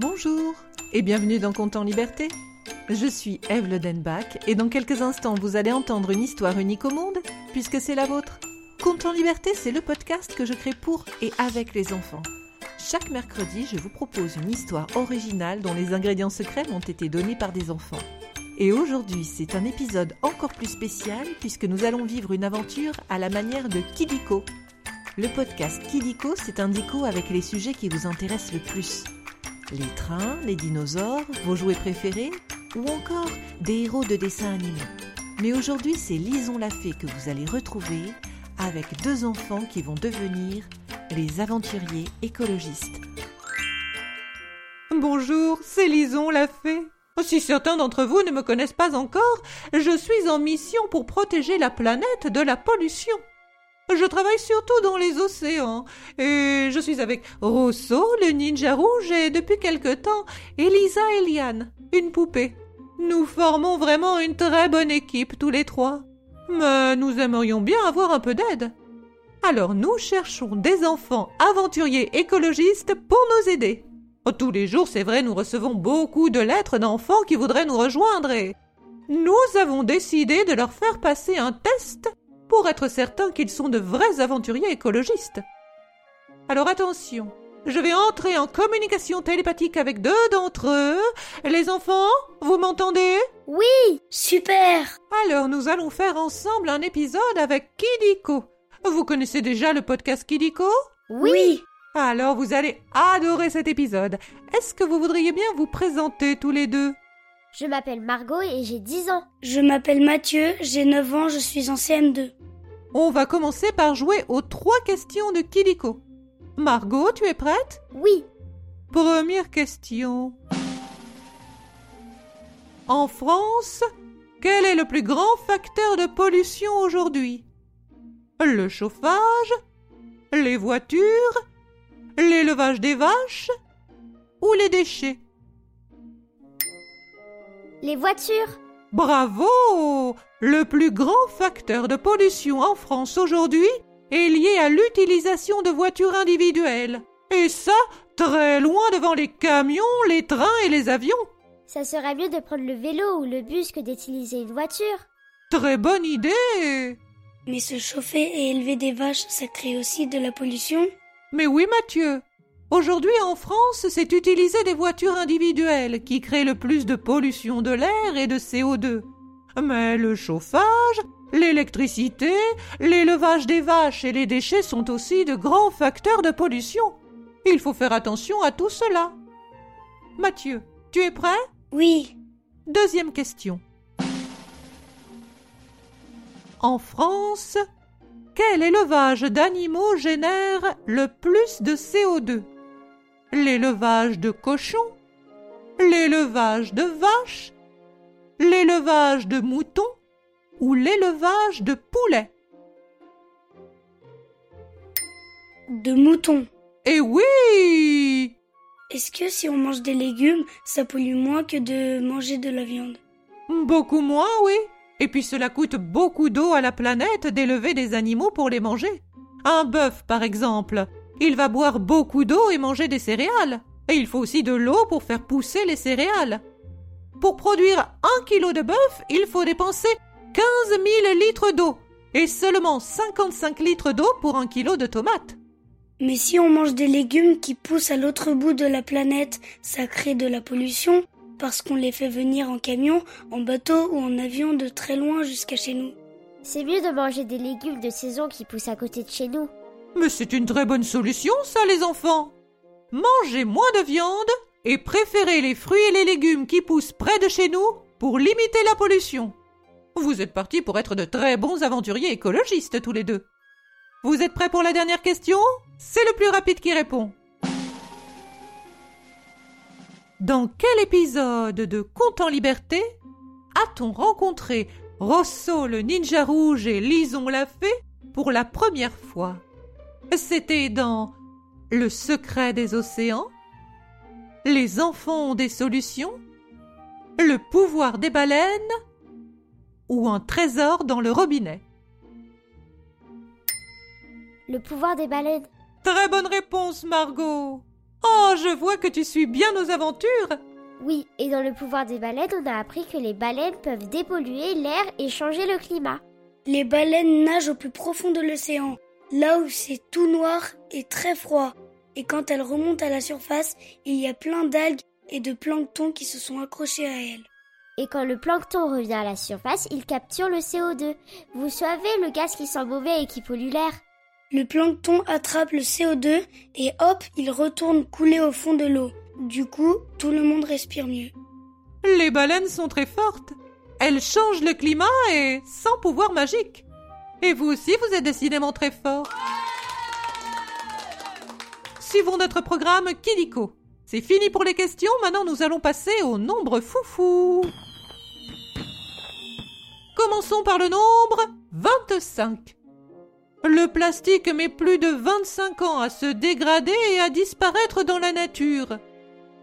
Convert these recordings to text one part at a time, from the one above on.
Bonjour et bienvenue dans Compte Liberté. Je suis Eve Ledenbach et dans quelques instants vous allez entendre une histoire unique au monde puisque c'est la vôtre. Compte Liberté, c'est le podcast que je crée pour et avec les enfants. Chaque mercredi, je vous propose une histoire originale dont les ingrédients secrets m'ont été donnés par des enfants. Et aujourd'hui, c'est un épisode encore plus spécial puisque nous allons vivre une aventure à la manière de Kidiko. Le podcast Kidiko, c'est un dico avec les sujets qui vous intéressent le plus. Les trains, les dinosaures, vos jouets préférés ou encore des héros de dessins animés. Mais aujourd'hui, c'est Lison la Fée que vous allez retrouver avec deux enfants qui vont devenir les aventuriers écologistes. Bonjour, c'est Lison la Fée. Si certains d'entre vous ne me connaissent pas encore, je suis en mission pour protéger la planète de la pollution. Je travaille surtout dans les océans, et je suis avec Rosso, le ninja rouge, et depuis quelque temps, Elisa et Liane, une poupée. Nous formons vraiment une très bonne équipe tous les trois. Mais nous aimerions bien avoir un peu d'aide. Alors nous cherchons des enfants aventuriers écologistes pour nous aider. Tous les jours, c'est vrai, nous recevons beaucoup de lettres d'enfants qui voudraient nous rejoindre et nous avons décidé de leur faire passer un test pour être certains qu'ils sont de vrais aventuriers écologistes. Alors attention, je vais entrer en communication télépathique avec deux d'entre eux. Les enfants, vous m'entendez? Oui, super. Alors nous allons faire ensemble un épisode avec Kidiko. Vous connaissez déjà le podcast Kidiko? Oui. Alors vous allez adorer cet épisode. Est-ce que vous voudriez bien vous présenter tous les deux? Je m'appelle Margot et j'ai 10 ans. Je m'appelle Mathieu, j'ai 9 ans, je suis en CM2. On va commencer par jouer aux trois questions de Kidiko. Margot, tu es prête? Oui. Première question. En France, quel est le plus grand facteur de pollution aujourd'hui? Le chauffage Les voitures L'élevage des vaches Ou les déchets? Les voitures. Bravo Le plus grand facteur de pollution en France aujourd'hui est lié à l'utilisation de voitures individuelles. Et ça, très loin devant les camions, les trains et les avions. Ça serait mieux de prendre le vélo ou le bus que d'utiliser une voiture. Très bonne idée Mais se chauffer et élever des vaches, ça crée aussi de la pollution? Mais oui, Mathieu. Aujourd'hui en France, c'est utiliser des voitures individuelles qui créent le plus de pollution de l'air et de CO2. Mais le chauffage, l'électricité, l'élevage des vaches et les déchets sont aussi de grands facteurs de pollution. Il faut faire attention à tout cela. Mathieu, tu es prêt? Oui. Deuxième question. En France, quel élevage d'animaux génère le plus de CO2 L'élevage de cochons. L'élevage de vaches. L'élevage de moutons. Ou l'élevage de poulets. De moutons. Eh oui! Est-ce que si on mange des légumes, ça pollue moins que de manger de la viande? Beaucoup moins, oui. Et puis cela coûte beaucoup d'eau à la planète d'élever des animaux pour les manger. Un bœuf, par exemple, il va boire beaucoup d'eau et manger des céréales. Et il faut aussi de l'eau pour faire pousser les céréales. Pour produire un kilo de bœuf, il faut dépenser 15 000 litres d'eau et seulement 55 litres d'eau pour un kilo de tomates. Mais si on mange des légumes qui poussent à l'autre bout de la planète, ça crée de la pollution parce qu'on les fait venir en camion, en bateau ou en avion de très loin jusqu'à chez nous. C'est mieux de manger des légumes de saison qui poussent à côté de chez nous. Mais c'est une très bonne solution, ça, les enfants. Mangez moins de viande et préférez les fruits et les légumes qui poussent près de chez nous pour limiter la pollution. Vous êtes partis pour être de très bons aventuriers écologistes tous les deux. Vous êtes prêts pour la dernière question? C'est le plus rapide qui répond. Dans quel épisode de Conte en liberté a-t-on rencontré Rosso le ninja rouge et Lison la fée pour la première fois? C'était dans Le secret des océans Les enfants ont des solutions Le pouvoir des baleines ou un trésor dans le robinet Le pouvoir des baleines. Très bonne réponse, Margot. Oh, je vois que tu suis bien nos aventures. Oui, et dans le pouvoir des baleines, on a appris que les baleines peuvent dépolluer l'air et changer le climat. Les baleines nagent au plus profond de l'océan, là où c'est tout noir et très froid. Et quand elles remontent à la surface, il y a plein d'algues et de plancton qui se sont accrochés à elles. Et quand le plancton revient à la surface, il capture le CO2. Vous savez, le gaz qui sent mauvais et qui pollue l'air. Le plancton attrape le CO2 et hop, il retourne couler au fond de l'eau. Du coup, tout le monde respire mieux. Les baleines sont très fortes. Elles changent le climat et sans pouvoir magique. Et vous aussi, vous êtes décidément très fort. Suivons notre programme Kidiko. C'est fini pour les questions, maintenant nous allons passer au nombre foufou. Commençons par le nombre 25. Le plastique met plus de 25 ans à se dégrader et à disparaître dans la nature.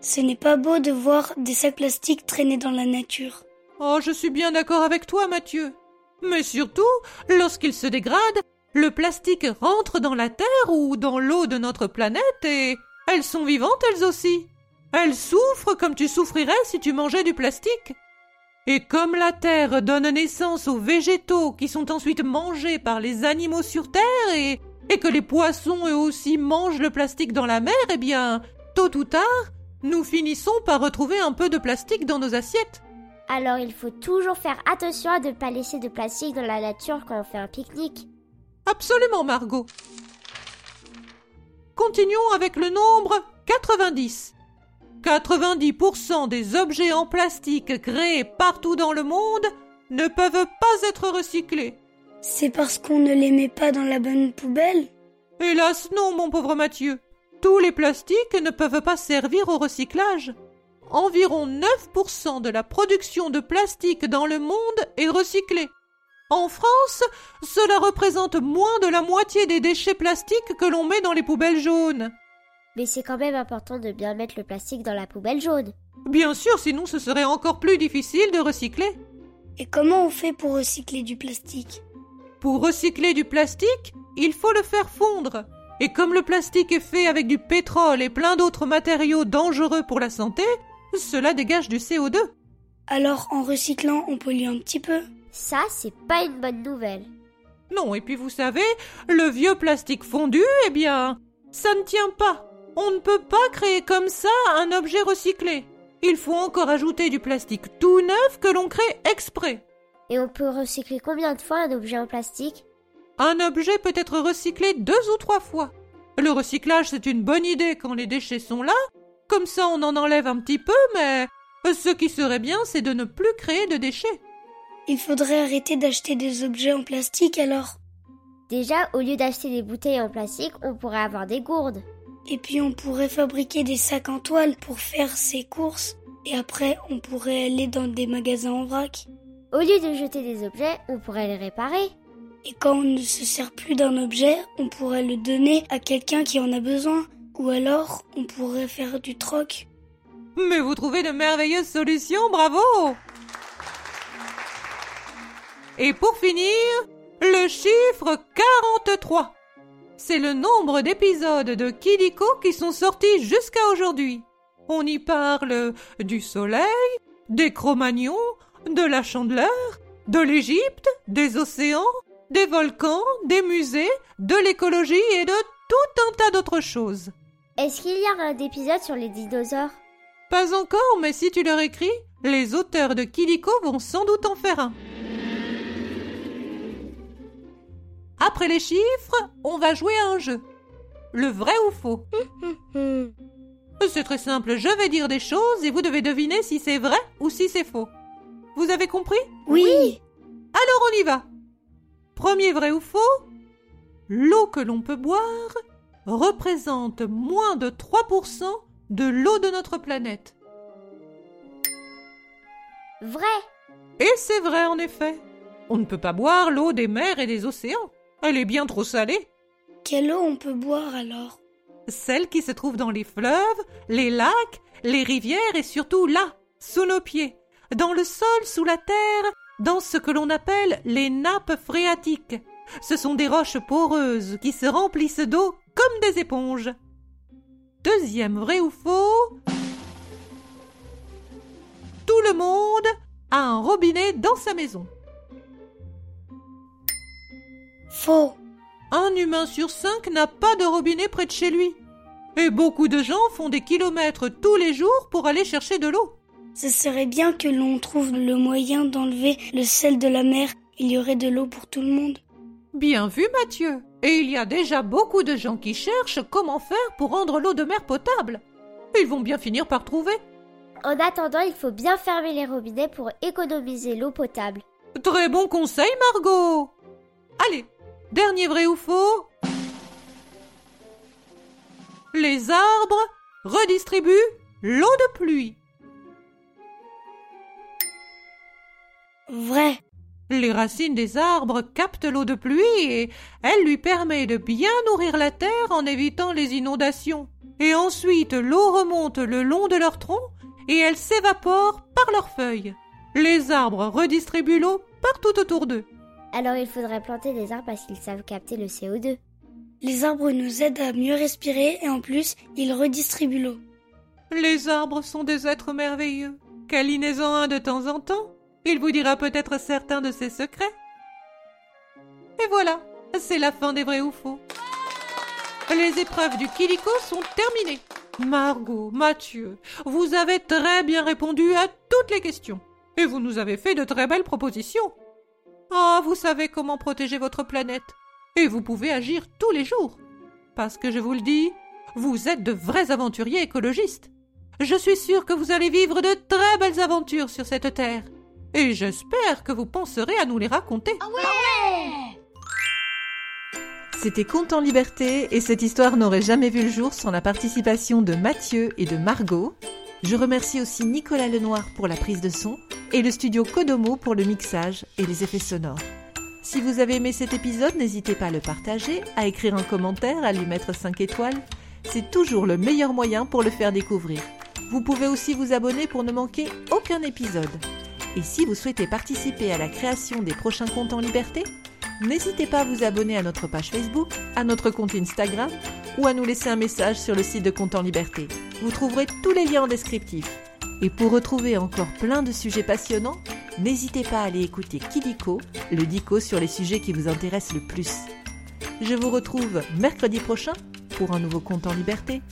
Ce n'est pas beau de voir des sacs plastiques traîner dans la nature. Oh, je suis bien d'accord avec toi, Mathieu. Mais surtout, lorsqu'il se dégrade, le plastique rentre dans la terre ou dans l'eau de notre planète et elles sont vivantes elles aussi. Elles souffrent comme tu souffrirais si tu mangeais du plastique. Et comme la terre donne naissance aux végétaux qui sont ensuite mangés par les animaux sur terre et, et que les poissons eux aussi mangent le plastique dans la mer, eh bien, tôt ou tard, nous finissons par retrouver un peu de plastique dans nos assiettes. Alors il faut toujours faire attention à ne pas laisser de plastique dans la nature quand on fait un pique-nique. Absolument, Margot. Continuons avec le nombre 90. 90% des objets en plastique créés partout dans le monde ne peuvent pas être recyclés. C'est parce qu'on ne les met pas dans la bonne poubelle? Hélas non, mon pauvre Mathieu. Tous les plastiques ne peuvent pas servir au recyclage. Environ 9% de la production de plastique dans le monde est recyclée. En France, cela représente moins de la moitié des déchets plastiques que l'on met dans les poubelles jaunes. Mais c'est quand même important de bien mettre le plastique dans la poubelle jaune. Bien sûr, sinon ce serait encore plus difficile de recycler. Et comment on fait pour recycler du plastique? Pour recycler du plastique, il faut le faire fondre. Et comme le plastique est fait avec du pétrole et plein d'autres matériaux dangereux pour la santé, cela dégage du CO2. Alors en recyclant, on pollue un petit peu? Ça, c'est pas une bonne nouvelle. Non, et puis vous savez, le vieux plastique fondu, eh bien, ça ne tient pas. On ne peut pas créer comme ça un objet recyclé. Il faut encore ajouter du plastique tout neuf que l'on crée exprès. Et on peut recycler combien de fois un objet en plastique? Un objet peut être recyclé deux ou trois fois. Le recyclage, c'est une bonne idée quand les déchets sont là. Comme ça, on en enlève un petit peu, mais ce qui serait bien, c'est de ne plus créer de déchets. Il faudrait arrêter d'acheter des objets en plastique alors. Déjà, au lieu d'acheter des bouteilles en plastique, on pourrait avoir des gourdes. Et puis on pourrait fabriquer des sacs en toile pour faire ses courses. Et après, on pourrait aller dans des magasins en vrac. Au lieu de jeter des objets, on pourrait les réparer. Et quand on ne se sert plus d'un objet, on pourrait le donner à quelqu'un qui en a besoin. Ou alors, on pourrait faire du troc. Mais vous trouvez de merveilleuses solutions, bravo Et pour finir, le chiffre 43. C'est le nombre d'épisodes de Kidiko qui sont sortis jusqu'à aujourd'hui. On y parle du soleil, des Cro-Magnons, de la chandeleur, de l'Égypte, des océans, des volcans, des musées, de l'écologie et de tout un tas d'autres choses. Est-ce qu'il y a un épisode sur les dinosaures? Pas encore, mais si tu leur écris, les auteurs de Kidiko vont sans doute en faire un. Après les chiffres, on va jouer à un jeu. Le vrai ou faux? C'est très simple, je vais dire des choses et vous devez deviner si c'est vrai ou si c'est faux. Vous avez compris? Oui. Alors on y va. Premier vrai ou faux? L'eau que l'on peut boire représente moins de 3% de l'eau de notre planète. Vrai Et c'est vrai en effet. On ne peut pas boire l'eau des mers et des océans. Elle est bien trop salée. Quelle eau on peut boire alors? Celle qui se trouve dans les fleuves, les lacs, les rivières et surtout là, sous nos pieds, dans le sol, sous la terre, dans ce que l'on appelle les nappes phréatiques. Ce sont des roches poreuses qui se remplissent d'eau comme des éponges. deuxième vrai ou faux? Tout le monde a un robinet dans sa maison. Faux. Un humain sur cinq n'a pas de robinet près de chez lui. Et beaucoup de gens font des kilomètres tous les jours pour aller chercher de l'eau. Ce serait bien que l'on trouve le moyen d'enlever le sel de la mer. Il y aurait de l'eau pour tout le monde. Bien vu, Mathieu. Et il y a déjà beaucoup de gens qui cherchent comment faire pour rendre l'eau de mer potable. Ils vont bien finir par trouver. En attendant, il faut bien fermer les robinets pour économiser l'eau potable. Très bon conseil, Margot. Allez, dernier vrai ou faux Les arbres redistribuent l'eau de pluie. Vrai. Les racines des arbres captent l'eau de pluie et elle lui permet de bien nourrir la terre en évitant les inondations. Et ensuite l'eau remonte le long de leur tronc et elle s'évapore par leurs feuilles. Les arbres redistribuent l'eau partout autour d'eux. Alors il faudrait planter des arbres parce qu'ils savent capter le CO2. Les arbres nous aident à mieux respirer et en plus, ils redistribuent l'eau. Les arbres sont des êtres merveilleux. Câlinez-en un de temps en temps. Il vous dira peut-être certains de ses secrets. Et voilà, c'est la fin des vrais ou faux. Les épreuves du Kiliko sont terminées. Margot, Mathieu, vous avez très bien répondu à toutes les questions. Et vous nous avez fait de très belles propositions. Ah, vous savez comment protéger votre planète. Et vous pouvez agir tous les jours. Parce que je vous le dis, vous êtes de vrais aventuriers écologistes. Je suis sûre que vous allez vivre de très belles aventures sur cette terre. Et j'espère que vous penserez à nous les raconter. C'était Conte en liberté et cette histoire n'aurait jamais vu le jour sans la participation de Mathieu et de Margot. Je remercie aussi Nicolas Lenoir pour la prise de son et le studio Kodomo pour le mixage et les effets sonores. Si vous avez aimé cet épisode, n'hésitez pas à le partager, à écrire un commentaire, à lui mettre 5 étoiles. C'est toujours le meilleur moyen pour le faire découvrir. Vous pouvez aussi vous abonner pour ne manquer aucun épisode. Et si vous souhaitez participer à la création des prochains comptes en liberté, n'hésitez pas à vous abonner à notre page Facebook, à notre compte Instagram ou à nous laisser un message sur le site de Compte en Liberté. Vous trouverez tous les liens en descriptif. Et pour retrouver encore plein de sujets passionnants, n'hésitez pas à aller écouter Kidiko, le dico sur les sujets qui vous intéressent le plus. Je vous retrouve mercredi prochain pour un nouveau Compte en Liberté.